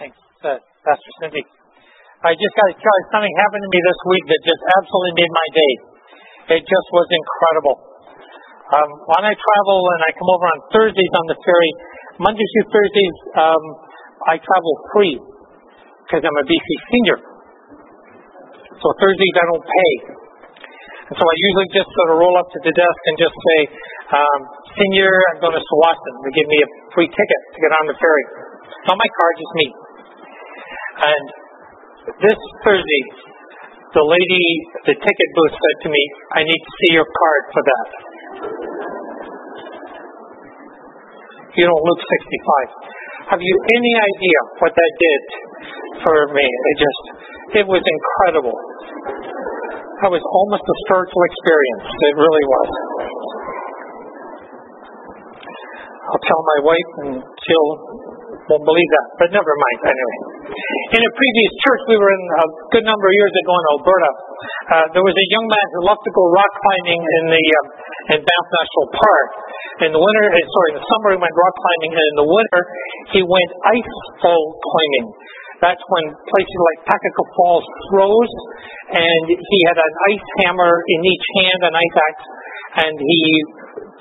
Thanks, uh, Pastor Cindy. I just got to tell you, something happened to me this week that just absolutely made my day. It just was incredible. Um, when I travel and I come over on Thursdays on the ferry, Mondays through Thursdays, um, I travel free because I'm a BC senior. So Thursdays I don't pay. And so I usually just sort of roll up to the desk and just say, um, senior, I'm going to Tsawwassen. They give me a free ticket to get on the ferry. Not my card, just me. And this Thursday, the lady at the ticket booth said to me, I need to see your card for that. You don't look 65. Have you any idea what that did for me? It just, it was incredible. That was almost a spiritual experience. It really was. I'll tell my wife and she'll won't believe that, but never mind. Anyway, in a previous church we were in a good number of years ago in Alberta, uh, there was a young man who loved to go rock climbing in the um, in Banff National Park. In the winter, uh, sorry, in the summer he went rock climbing, and in the winter he went ice fall climbing. That's when places like Takakkaw Falls froze, and he had an ice hammer in each hand, an ice axe, and he,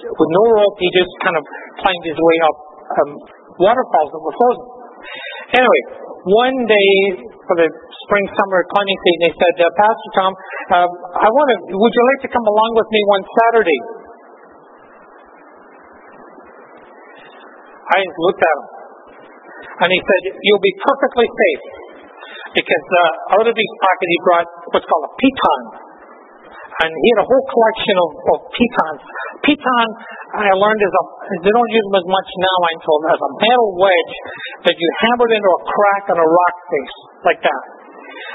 with no rope, he just kind of climbed his way up um, waterfalls that were frozen. Anyway, one day for the spring summer climbing season, they said, uh, Pastor Tom, uh, I want to. Would you like to come along with me one Saturday? I looked at him, and he said, "You'll be perfectly safe." Because uh, out of his pocket he brought what's called a piton, and he had a whole collection of, of pitons. Piton, I learned, is a they don't use them as much now. I'm told as a metal wedge that you hammered into a crack on a rock face like that,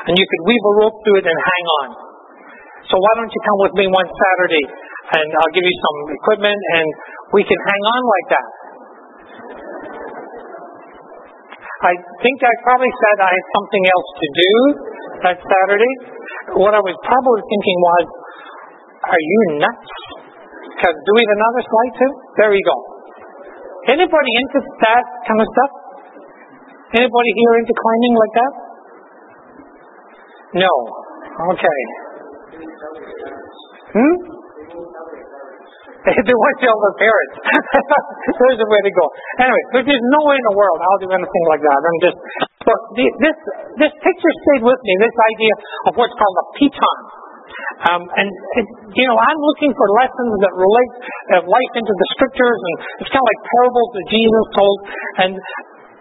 and you could weave a rope through it and hang on. So why don't you come with me one Saturday, and I'll give you some equipment, and we can hang on like that. I think I probably said I had something else to do that Saturday. What I was probably thinking was, are you nuts? Because do we have another slide too? There we go. Anybody into that kind of stuff? Anybody here into climbing like that? No. Okay. Hmm? they won't tell their parents. There's a way to go. Anyway, there's no way in the world I'll do anything like that. I'm just. But the, this this picture stayed with me. This idea of what's called a piton. Um, and it, you know, I'm looking for lessons that relate uh, life into the scriptures, and it's kind of like parables that Jesus told. And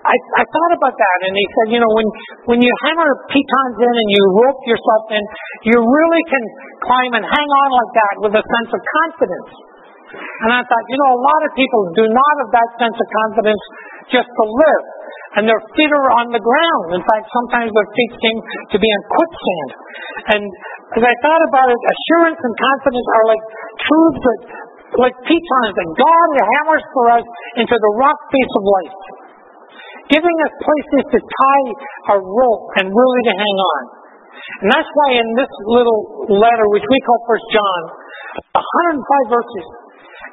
I, I thought about that, and he said, you know, when when you hammer pitons in and you rope yourself in, you really can climb and hang on like that with a sense of confidence. And I thought, you know, a lot of people do not have that sense of confidence just to live. And their feet are on the ground. In fact, sometimes their feet seem to be in quicksand. And as I thought about it, assurance and confidence are like truths that, like pitons that God hammers for us into the rock face of life. Giving us places to tie our rope and really to hang on. And that's why in this little letter, which we call First John, 105 verses,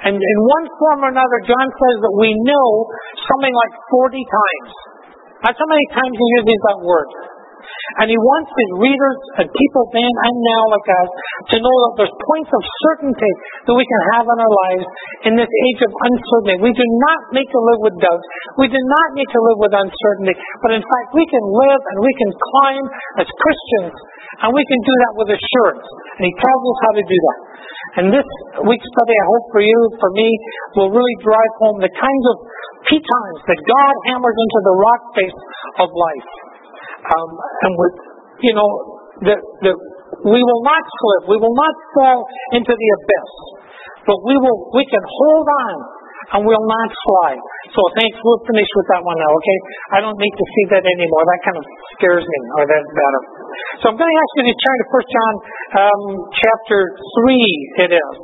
and in one form or another, John says that we know something like 40 times. That's how many times he uses that word. And he wants his readers and people then and now like us to know that there's points of certainty that we can have in our lives in this age of uncertainty. We do not need to live with doubt. We do not need to live with uncertainty. But in fact, we can live and we can climb as Christians and we can do that with assurance. And he tells us how to do that. And this week's study, I hope for you, for me, will really drive home the kinds of pitons that God hammers into the rock face of life. Um, and with, you know, the, the, we will not slip, we will not fall into the abyss, but we will, we can hold on and we'll not slide. So thanks, we'll finish with that one now, okay? I don't need to see that anymore. That kind of scares me, or that's better. So I'm going to ask you to turn to 1 John um, chapter 3, it is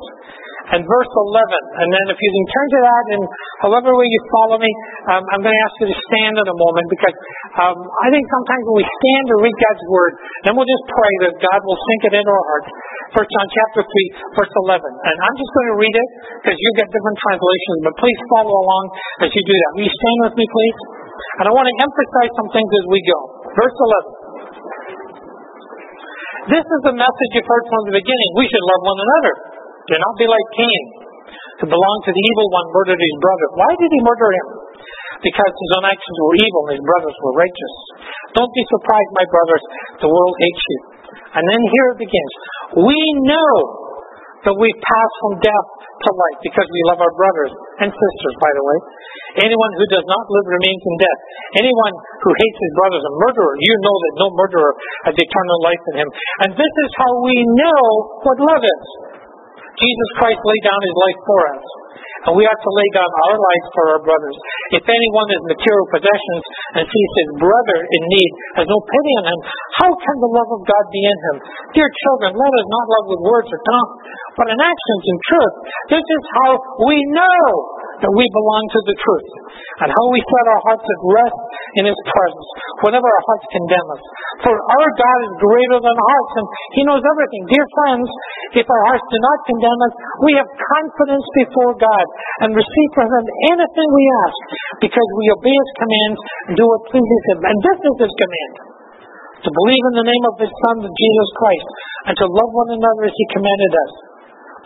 and verse 11. And then if you can turn to that in however way you follow me, um, I'm going to ask you to stand in a moment because um, I think sometimes when we stand to read God's word, then we'll just pray that God will sink it into our hearts. First John chapter 3, verse 11. And I'm just going to read it because you get different translations, but please follow along as you do that. Will you stand with me, please? And I want to emphasize some things as we go. Verse 11. This is the message you've heard from the beginning. We should love one another. Do not be like Cain, who belonged to the evil one, murdered his brother. Why did he murder him? Because his own actions were evil and his brothers were righteous. Don't be surprised, my brothers. The world hates you. And then here it begins. We know that we pass from death to life because we love our brothers and sisters, by the way. Anyone who does not live remains in death. Anyone who hates his brother is a murderer. You know that no murderer has eternal life in him. And this is how we know what love is. Jesus Christ laid down his life for us. And we are to lay down our lives for our brothers. If anyone has material possessions and sees his brother in need, has no pity on him, how can the love of God be in him? Dear children, let us not love with words or tongue, but in actions and truth. This is how we know that we belong to the truth and how we set our hearts at rest in His presence whenever our hearts condemn us. For our God is greater than hearts and He knows everything. Dear friends, if our hearts do not condemn us, we have confidence before God and receive from Him anything we ask because we obey His commands and do what pleases Him. And this is His command to believe in the name of His Son, Jesus Christ, and to love one another as He commanded us.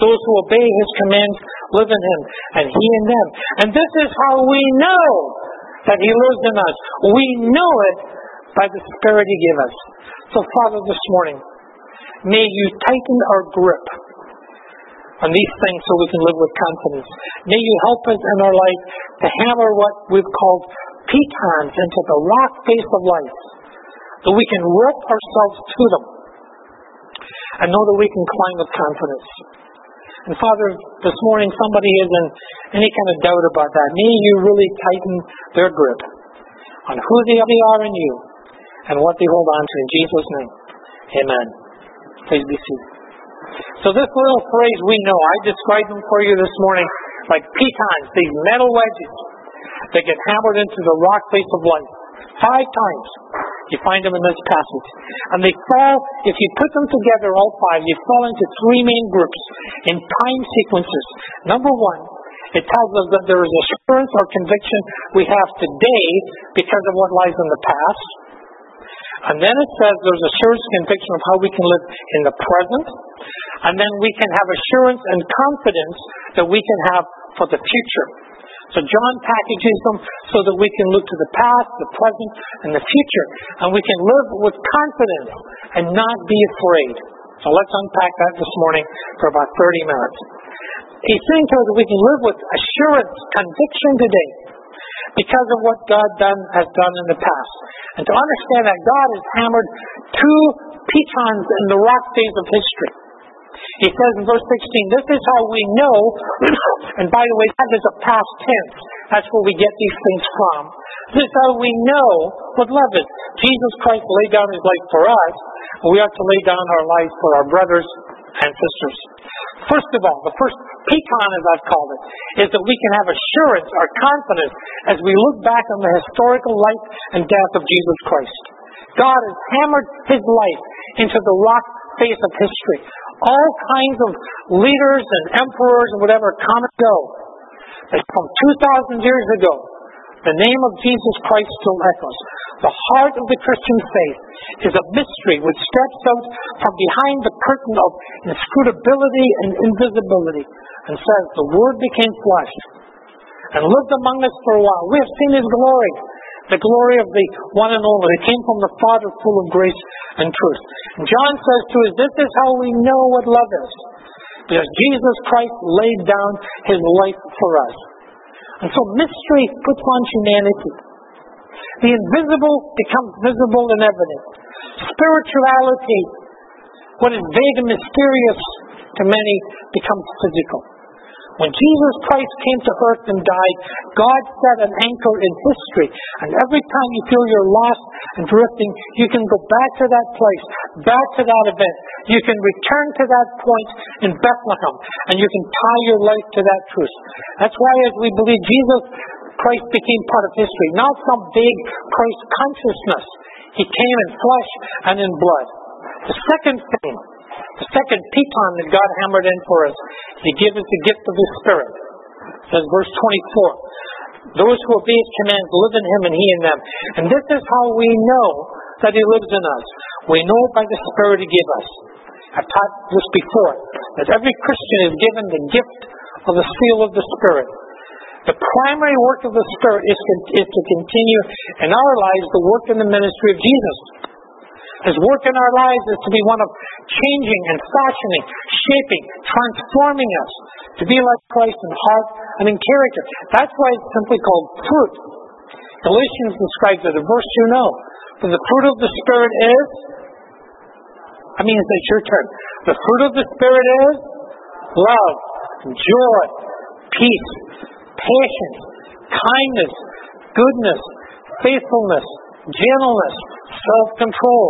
Those who obey His commands live in Him, and He in them. And this is how we know that He lives in us. We know it by the Spirit He gives us. So, Father, this morning, may you tighten our grip on these things so we can live with confidence. May you help us in our life to hammer what we've called pitons into the rock face of life, that we can rope ourselves to them and know that we can climb with confidence. And Father, this morning somebody is in any kind of doubt about that. May you really tighten their grip on who they are in you and what they hold on to. In Jesus' name, amen. Please be seated. So this little phrase we know, I described them for you this morning like pitons, these metal wedges that get hammered into the rock face of life. Five times you find them in this passage. And they fall, if you put them together, all five, you fall into three main groups in time sequences. Number one, it tells us that there is assurance or conviction we have today because of what lies in the past. And then it says there's assurance conviction of how we can live in the present. And then we can have assurance and confidence that we can have for the future. So John packages them so that we can look to the past, the present, and the future. And we can live with confidence and not be afraid. So let's unpack that this morning for about 30 minutes. He's saying to us that we can live with assurance, conviction today because of what God done, has done in the past. And to understand that God has hammered two pitons in the rock face of history. He says in verse 16, this is how we know, and by the way, that is a past tense. That's where we get these things from. This is how we know what love is. Jesus Christ laid down his life for us, and we are to lay down our lives for our brothers and sisters. First of all, the first piton, as I've called it, is that we can have assurance or confidence as we look back on the historical life and death of Jesus Christ. God has hammered his life into the rock face of history. All kinds of leaders and emperors and whatever come and go. But from 2,000 years ago, the name of Jesus Christ still echoes. The heart of the Christian faith is a mystery which steps out from behind the curtain of inscrutability and invisibility and says, The Word became flesh and lived among us for a while. We have seen His glory, the glory of the one and only. It came from the Father full of grace and truth. And John says to us, This is how we know what love is. Because Jesus Christ laid down His life for us. And so mystery puts on humanity. The invisible becomes visible and evident. Spirituality, what is vague and mysterious to many, becomes physical. When Jesus Christ came to earth and died, God set an anchor in history. And every time you feel you're lost and drifting, you can go back to that place, back to that event. You can return to that point in Bethlehem, and you can tie your life to that truth. That's why, as we believe Jesus Christ became part of history, not some vague Christ consciousness. He came in flesh and in blood. The second thing the second piton that God hammered in for us, He gave us the gift of the Spirit. It says verse 24. Those who obey his commands live in him and he in them. And this is how we know that he lives in us. We know by the Spirit he gave us. I've taught this before, that every Christian is given the gift of the seal of the Spirit. The primary work of the Spirit is, is to continue in our lives the work and the ministry of Jesus. His work in our lives is to be one of changing and fashioning, shaping, transforming us to be like Christ in heart and in character. That's why it's simply called fruit. Galatians describes it, a verse you know. For the fruit of the Spirit is, I mean, it's your turn. The fruit of the Spirit is love, joy, peace, patience, kindness, goodness, faithfulness, gentleness, self-control.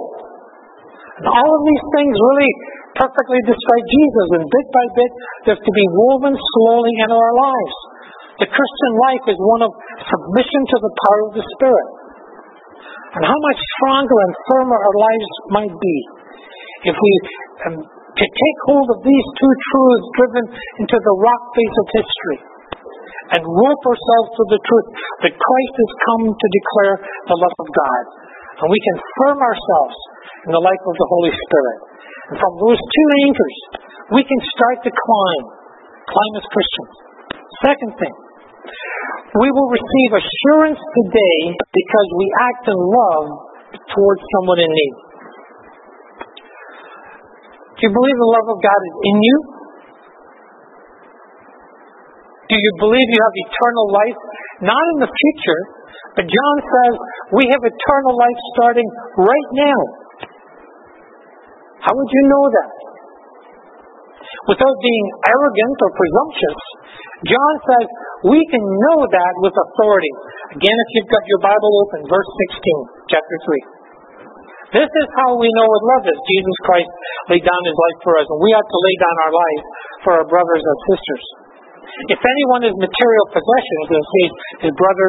And all of these things really perfectly describe Jesus, and bit by bit, they're to be woven slowly into our lives. The Christian life is one of submission to the power of the Spirit. And how much stronger and firmer our lives might be if we um, to take hold of these two truths driven into the rock face of history and rope ourselves to the truth that Christ has come to declare the love of God. And we can firm ourselves in the life of the Holy Spirit. And from those two anchors, we can start to climb, climb as Christians. Second thing, we will receive assurance today because we act in love towards someone in need. Do you believe the love of God is in you? Do you believe you have eternal life? Not in the future, but John says we have eternal life starting right now. How would you know that? Without being arrogant or presumptuous, John says we can know that with authority. Again, if you've got your Bible open, verse 16, chapter 3. This is how we know what love is. Jesus Christ laid down his life for us, and we ought to lay down our life for our brothers and sisters. If anyone has material possessions and sees his brother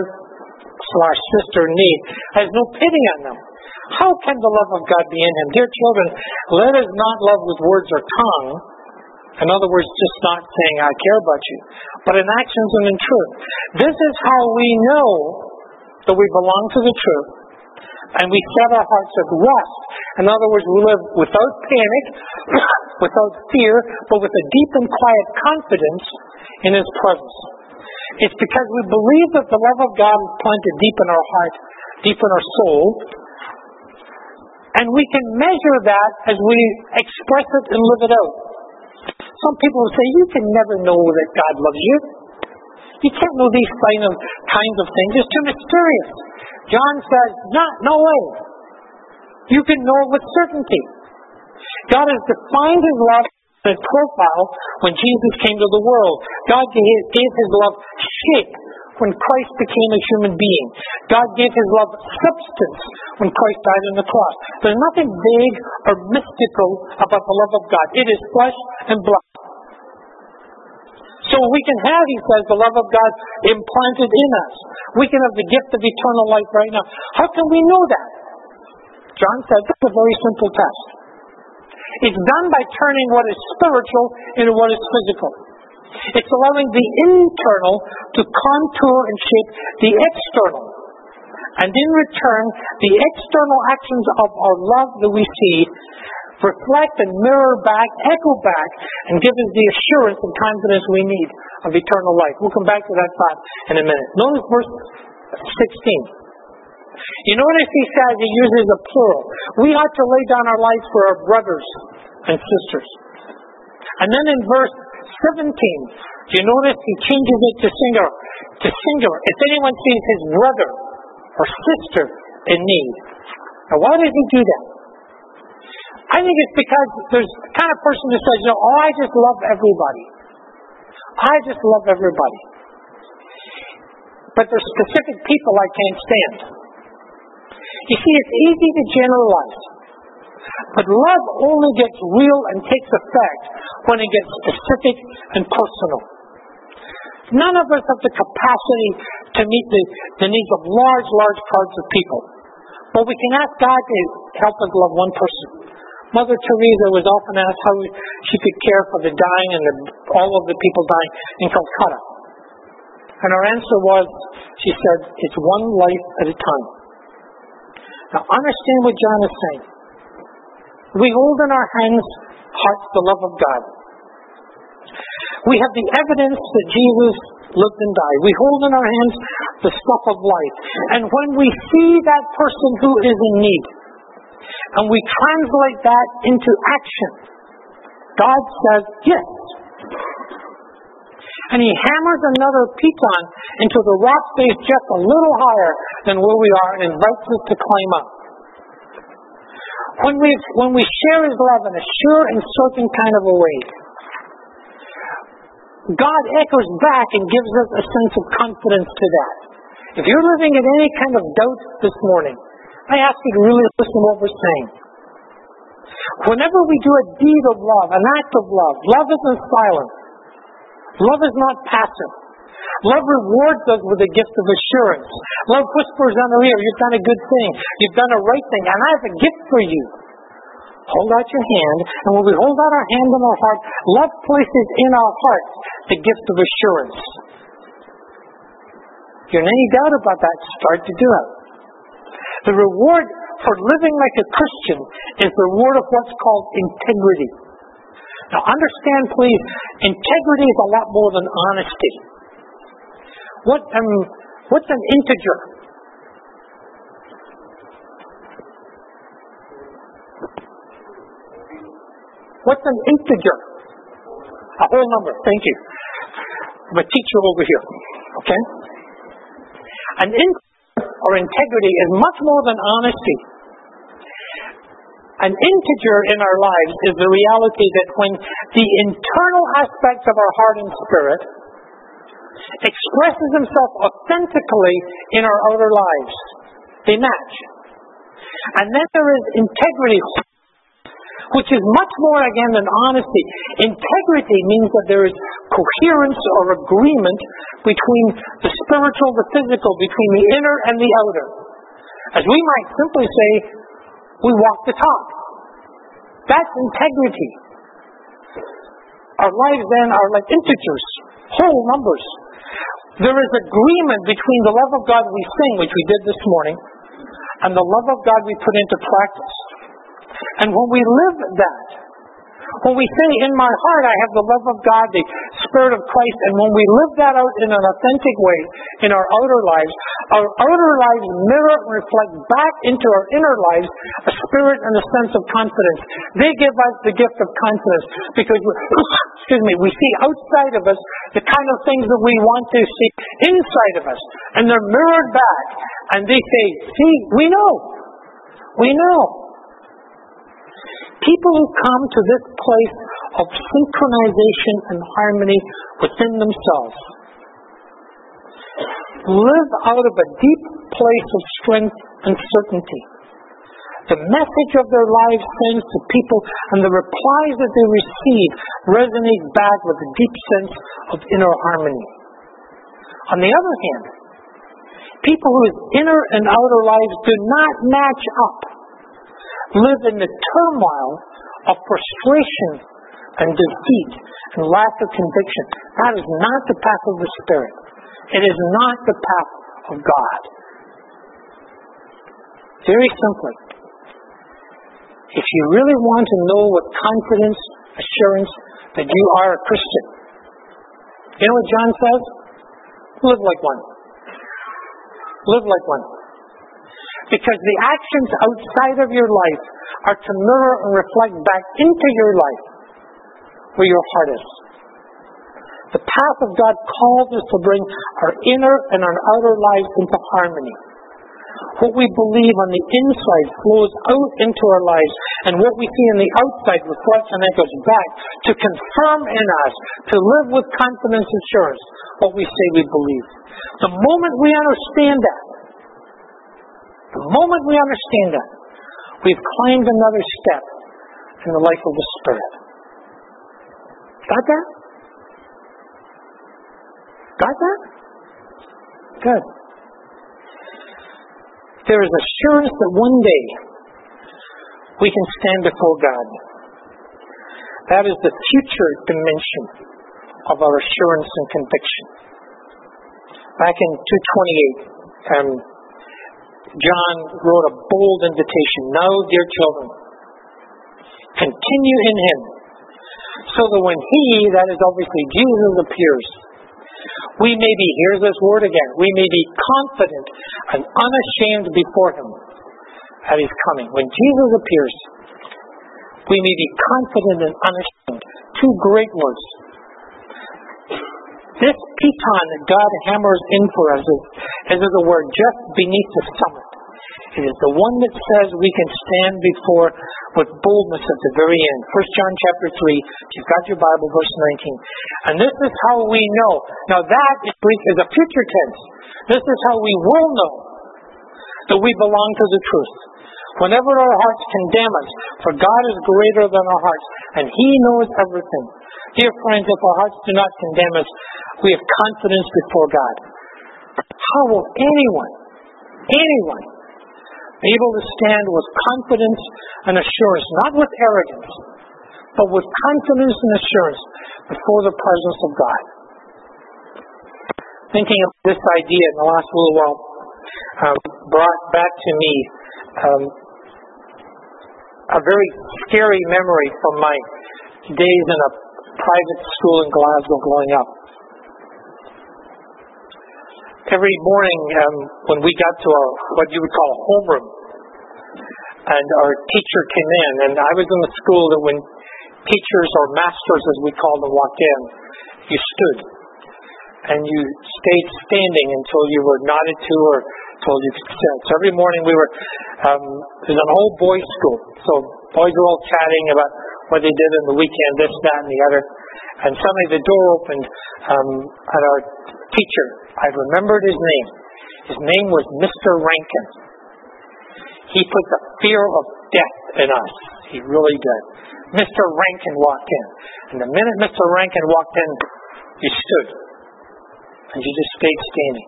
slash sister need, has no pity on them, how can the love of God be in him? Dear children, let us not love with words or tongue. In other words, just not saying, I care about you, but in actions and in truth. This is how we know that we belong to the truth and we set our hearts at rest. In other words, we live without panic, without fear, but with a deep and quiet confidence in His presence. It's because we believe that the love of God is planted deep in our heart, deep in our soul, and we can measure that as we express it and live it out. Some people will say, You can never know that God loves you. You can't know these kind of, kinds of things. It's too mysterious. John says, Not, no way. You can know with certainty. God has defined his love and profile when Jesus came to the world. God gave his love shape when Christ became a human being. God gave his love substance when Christ died on the cross. There's nothing vague or mystical about the love of God. It is flesh and blood. So we can have, he says, the love of God implanted in us. We can have the gift of eternal life right now. How can we know that? John said it's a very simple test. It's done by turning what is spiritual into what is physical. It's allowing the internal to contour and shape the external. And in return, the external actions of our love that we see reflect and mirror back, echo back, and give us the assurance and confidence we need of eternal life. We'll come back to that thought in a minute. Notice verse 16. You notice he says he uses a plural. We ought to lay down our lives for our brothers and sisters. And then in verse 17, do you notice he changes it to singular? To singular. If anyone sees his brother or sister in need. Now why does he do that? I think it's because there's the kind of person who says, you know, oh, I just love everybody. I just love everybody. But there's specific people I can't stand. You see, it's easy to generalize. But love only gets real and takes effect when it gets specific and personal. None of us have the capacity to meet the, the needs of large, large crowds of people. But we can ask God to help us love one person. Mother Teresa was often asked how she could care for the dying and the, all of the people dying in Calcutta. And her answer was, she said, it's one life at a time. Now understand what John is saying. We hold in our hands, hearts, the love of God. We have the evidence that Jesus lived and died. We hold in our hands the stuff of life. And when we see that person who is in need, and we translate that into action, God says, yes. And he hammers another piton until the rock stays just a little higher than where we are and invites us to climb up. When we, when we share his love in a sure and certain kind of a way, God echoes back and gives us a sense of confidence to that. If you're living in any kind of doubt this morning, I ask you to really listen to what we're saying. Whenever we do a deed of love, an act of love, love isn't silent. Love is not passive. Love rewards us with a gift of assurance. Love whispers on our ear, you've done a good thing. You've done a right thing, and I have a gift for you. Hold out your hand, and when we hold out our hand in our heart, love places in our hearts the gift of assurance. If you're in any doubt about that, start to do it. The reward for living like a Christian is the reward of what's called integrity. Now understand please, integrity is a lot more than honesty. What um, what's an integer? What's an integer? A whole number. Thank you. I'm a teacher over here. Okay? An integer or integrity is much more than honesty. An integer in our lives is the reality that when the internal aspects of our heart and spirit expresses himself authentically in our outer lives, they match. And then there is integrity, which is much more again than honesty. Integrity means that there is coherence or agreement between the spiritual, the physical, between the inner and the outer. As we might simply say, we walk the talk. That's integrity. Our lives then are like integers, whole numbers. There is agreement between the love of God we sing, which we did this morning, and the love of God we put into practice. And when we live that, when we say, in my heart I have the love of God, the Spirit of Christ, and when we live that out in an authentic way in our outer lives, our outer lives mirror and reflect back into our inner lives a spirit and a sense of confidence. They give us the gift of confidence because, excuse me, we see outside of us the kind of things that we want to see inside of us, and they're mirrored back, and they say, see, we know. We know. People who come to this place of synchronization and harmony within themselves live out of a deep place of strength and certainty. The message of their lives sends to people, and the replies that they receive resonate back with a deep sense of inner harmony. On the other hand, people whose inner and outer lives do not match up live in the turmoil of frustration and defeat and lack of conviction. That is not the path of the Spirit. It is not the path of God. Very simply, if you really want to know with confidence, assurance that you are a Christian, you know what John says? Live like one. Live like one. Because the actions outside of your life are to mirror and reflect back into your life where your heart is. The path of God calls us to bring our inner and our outer lives into harmony. What we believe on the inside flows out into our lives, and what we see on the outside reflects and echoes back to confirm in us, to live with confidence and assurance what we say we believe. The moment we understand that, the moment we understand that, we've climbed another step in the life of the Spirit. Got that? Got that? Good. There is assurance that one day we can stand before God. That is the future dimension of our assurance and conviction. back in 228, um, John wrote a bold invitation. Now, dear children, continue in him, so that when he, that is obviously Jesus, appears, we may be, here's this word again, we may be confident and unashamed before him at his coming. When Jesus appears, we may be confident and unashamed. Two great words. This piton that God hammers in for us is, is the word just beneath the summit. It is the one that says we can stand before with boldness at the very end. 1 John chapter 3, if you've got your Bible, verse 19. And this is how we know. Now that is a future tense. This is how we will know that we belong to the truth. Whenever our hearts condemn us, for God is greater than our hearts, and He knows everything. Dear friends, if our hearts do not condemn us, we have confidence before God. How will anyone, anyone, able to stand with confidence and assurance, not with arrogance, but with confidence and assurance before the presence of God? Thinking of this idea in the last little while um, brought back to me um, a very scary memory from my days in a private school in Glasgow growing up. Every morning um, when we got to our what you would call a homeroom, and our teacher came in, and I was in the school that when teachers or masters, as we call them, walked in, you stood and you stayed standing until you were nodded to or told you to sit. So every morning we were, um, was an old boys' school, so boys were all chatting about what they did in the weekend, this, that, and the other. And suddenly the door opened, um, and our teacher, I remembered his name. His name was Mr. Rankin. He put the fear of death in us. He really did. Mr. Rankin walked in. And the minute Mr. Rankin walked in, you stood. And you just stayed standing.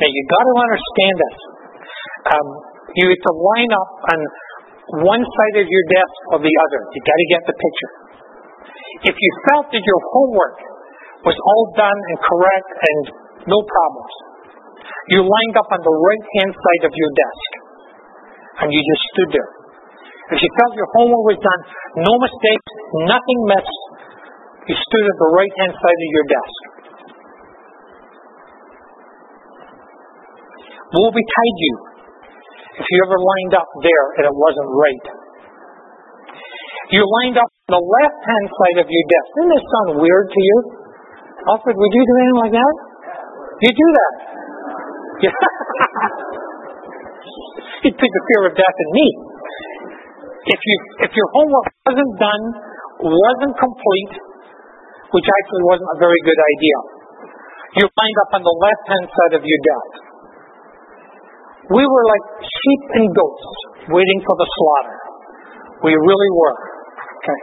Now you got to understand this. Um, you have to line up on one side of your desk or the other. You got to get the picture. If you felt that your homework was all done and correct and no problems, you lined up on the right hand side of your desk and you just stood there. If you felt your homework was done, no mistakes, nothing missed, you stood at the right hand side of your desk. Woe betide you if you ever lined up there and it wasn't right. You lined up on the left hand side of your desk. Doesn't this sound weird to you? Alfred, would you do anything like that? You do that. You'd put the fear of death in me. If you if your homework wasn't done, wasn't complete, which actually wasn't a very good idea, you lined up on the left hand side of your desk. We were like sheep and goats waiting for the slaughter. We really were. Okay.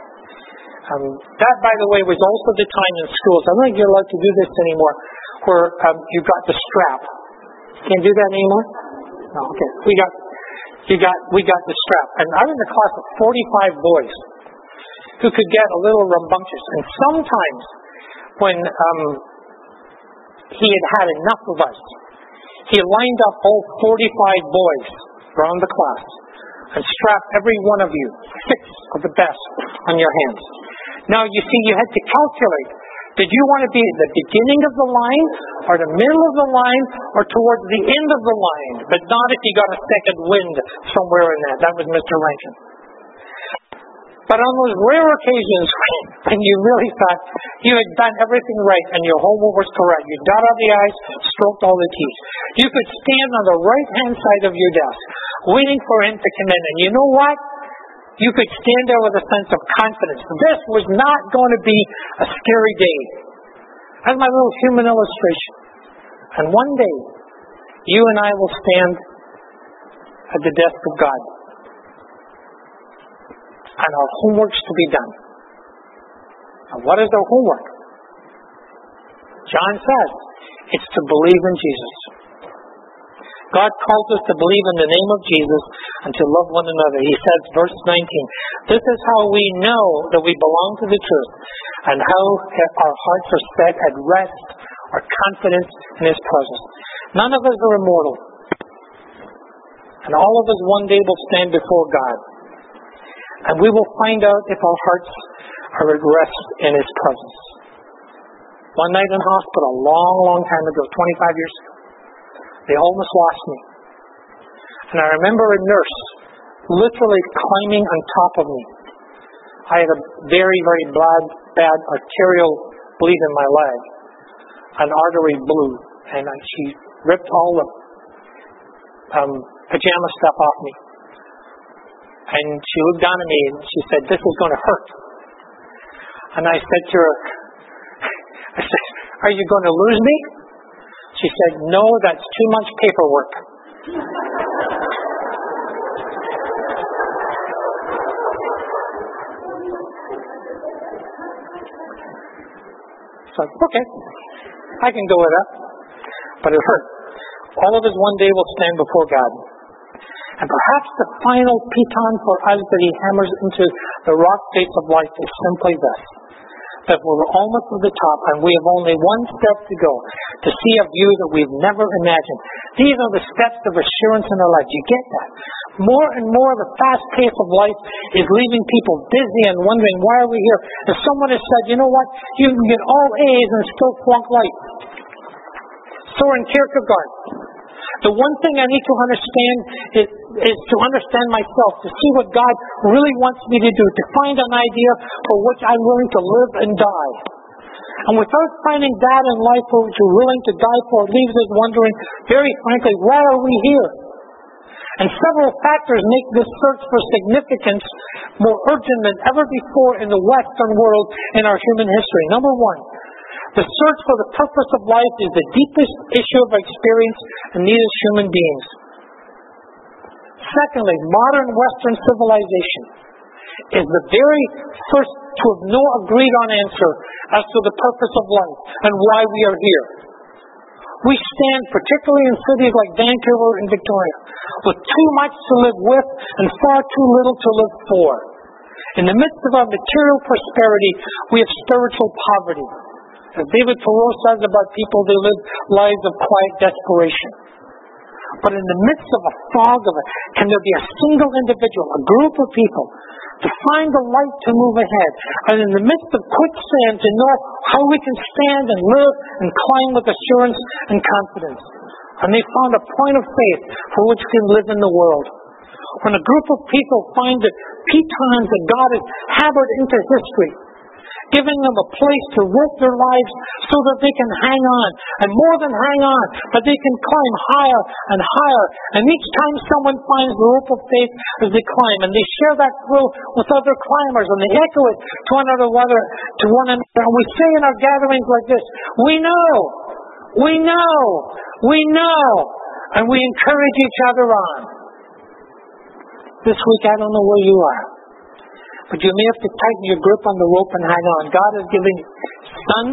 Um, that, by the way, was also the time in schools. I don't think you're allowed to do this anymore, where um, you got the strap. Can't do that anymore. No, okay. We got, you got, we got the strap, and I was in a class of 45 boys who could get a little rambunctious, and sometimes when um, he had had enough of us, he lined up all 45 boys around the class and strapped every one of you, six of the best, on your hands. Now, you see, you had to calculate. Did you want to be at the beginning of the line, or the middle of the line, or towards the end of the line? But not if you got a second wind somewhere in that. That was Mr. Rankin. But on those rare occasions when you really thought you had done everything right and your homework was correct, you dotted the I's, stroked all the T's, you could stand on the right hand side of your desk waiting for him to come in. And you know what? You could stand there with a sense of confidence. This was not going to be a scary day. That's my little human illustration. And one day, you and I will stand at the desk of God and our homework's to be done. And what is our homework? John says it's to believe in Jesus. God calls us to believe in the name of Jesus and to love one another. He says, verse 19, this is how we know that we belong to the truth and how our hearts are set at rest our confidence in His presence. None of us are immortal. And all of us one day will stand before God. And we will find out if our hearts are at rest in His presence. One night in hospital, a long, long time ago, 25 years ago, they almost lost me. And I remember a nurse literally climbing on top of me. I had a very, very bad, bad arterial bleed in my leg, an artery blew, and she ripped all the um, pajama stuff off me. And she looked down at me and she said, This is going to hurt. And I said to her, I said, Are you going to lose me? She said, No, that's too much paperwork. So, okay, I can go with that. But it hurt. All of us one day will stand before God. And perhaps the final piton for us that he hammers into the rock face of life is simply this that we're almost at the top and we have only one step to go to see a view that we've never imagined. These are the steps of assurance in our life. You get that? More and more the fast pace of life is leaving people dizzy and wondering why are we here? If someone has said, you know what? You can get all A's and still flunk life. Soren Kierkegaard the one thing I need to understand is, is to understand myself, to see what God really wants me to do, to find an idea for which I'm willing to live and die. And without finding that in life for which we're willing to die for, it leaves us wondering, very frankly, why are we here? And several factors make this search for significance more urgent than ever before in the Western world in our human history. Number one, the search for the purpose of life is the deepest issue of experience in as human beings. Secondly, modern Western civilization is the very first to have no agreed on answer as to the purpose of life and why we are here. We stand, particularly in cities like Vancouver and Victoria, with too much to live with and far too little to live for. In the midst of our material prosperity, we have spiritual poverty. As David Thoreau says about people, they live lives of quiet desperation. But in the midst of a fog of it, can there be a single individual, a group of people, to find the light to move ahead, and in the midst of quicksand to know how we can stand and live and climb with assurance and confidence? And they found a point of faith for which we can live in the world. When a group of people find that pitons that God has hammered into history, giving them a place to work their lives so that they can hang on, and more than hang on, but they can climb higher and higher. And each time someone finds the rope of faith as they climb, and they share that thrill with other climbers, and they echo it to one another, to one another. And we say in our gatherings like this, "We know, we know, we know," and we encourage each other on. This week, I don't know where you are. But you may have to tighten your grip on the rope and hang on. God is giving Son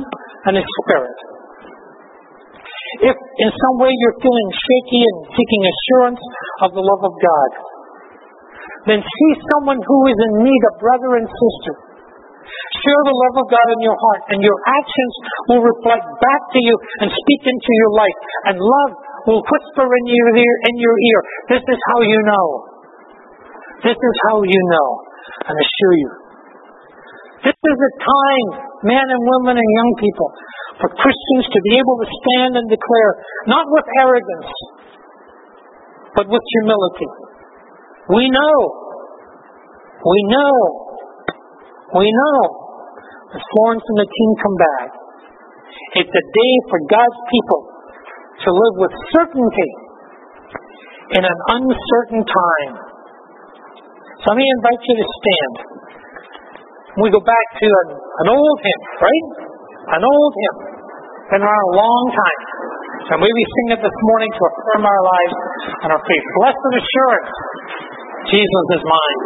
and His Spirit. If in some way you're feeling shaky and seeking assurance of the love of God, then see someone who is in need, a brother and sister. Share the love of God in your heart, and your actions will reflect back to you and speak into your life. And love will whisper in your ear. In your ear. This is how you know. This is how you know and assure you. This is a time, men and women and young people, for Christians to be able to stand and declare, not with arrogance, but with humility. We know, we know, we know that Florence and the team come back. It's a day for God's people to live with certainty in an uncertain time. So let me invite you to stand. We go back to an, an old hymn, right? An old hymn. Been around a long time. So maybe sing it this morning to affirm our lives and our faith. Blessed assurance, Jesus is mine.